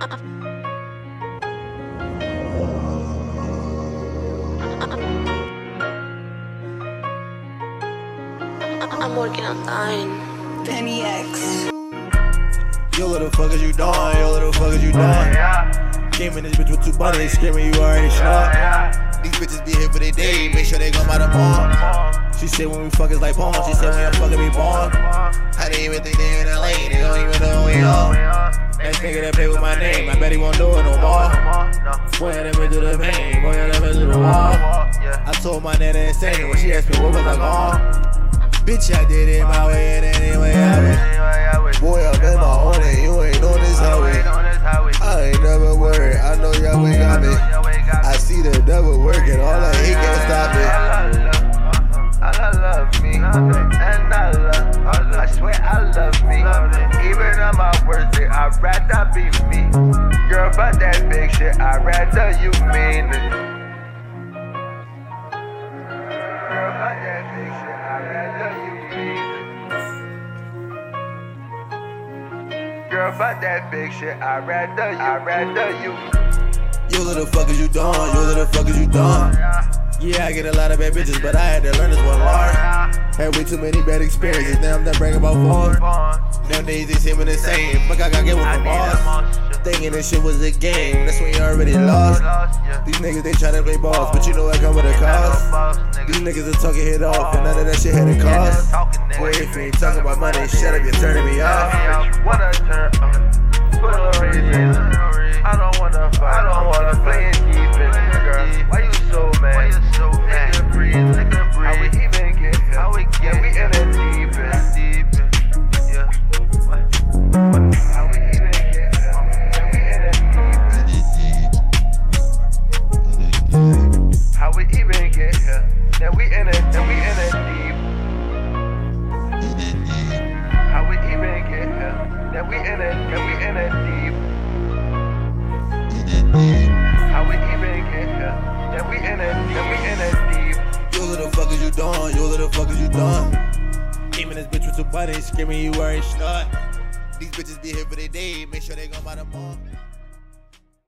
I'm working on dying. Penny X. Yo, little fuckers, you done. Yo, little fuckers, you done. Came in this bitch with two bunnies, screaming, you already shot. These bitches be here for the day, make sure they come out of mall. She said when we fuck it's like porn, she said when you fucking be born. I didn't even think they in LA, they don't even know we are. Next nigga that play with my name, I bet he won't do it no more. Boy, I never do the pain, boy, I never do the wall. I told my nana insane when she asked me what was I gone. Bitch, I did it my way and anyway I went. Boy, I'm my own and you ain't on this highway. I ain't never worried, I know y'all ain't got me. I see the devil working, all I hate can't stop it. I love me, and I love, I swear I love me. I'd rather be me. Girl, but that big shit, I'd rather you mean it. Girl, but that big shit, I'd rather you mean it. Girl, but that big shit, I'd rather you, you. Little fuckers, you done. You little fuckers, you done. Yeah, I get a lot of bad bitches, but I had to learn this one hard. Had way too many bad experiences, now I'm done bragging about four. Nowadays they seem the same. Fuck, I got to get with my boss. Thinking this shit was a game, that's when you already lost. These niggas they try to play balls, but you know I come with a cost. These niggas are talking hit off, and none of that shit had a cost. Boy, if you ain't talking about money, shut up, you're turning me off. Wanna turn in it, then we in it deep. How we even get here? Then we in it, then we in it deep. You little fuckers, you done. You little fuckers, you done. Came in this bitch with two bunnies, screaming, you already shot. These bitches be here for the day, make sure they come out of mall.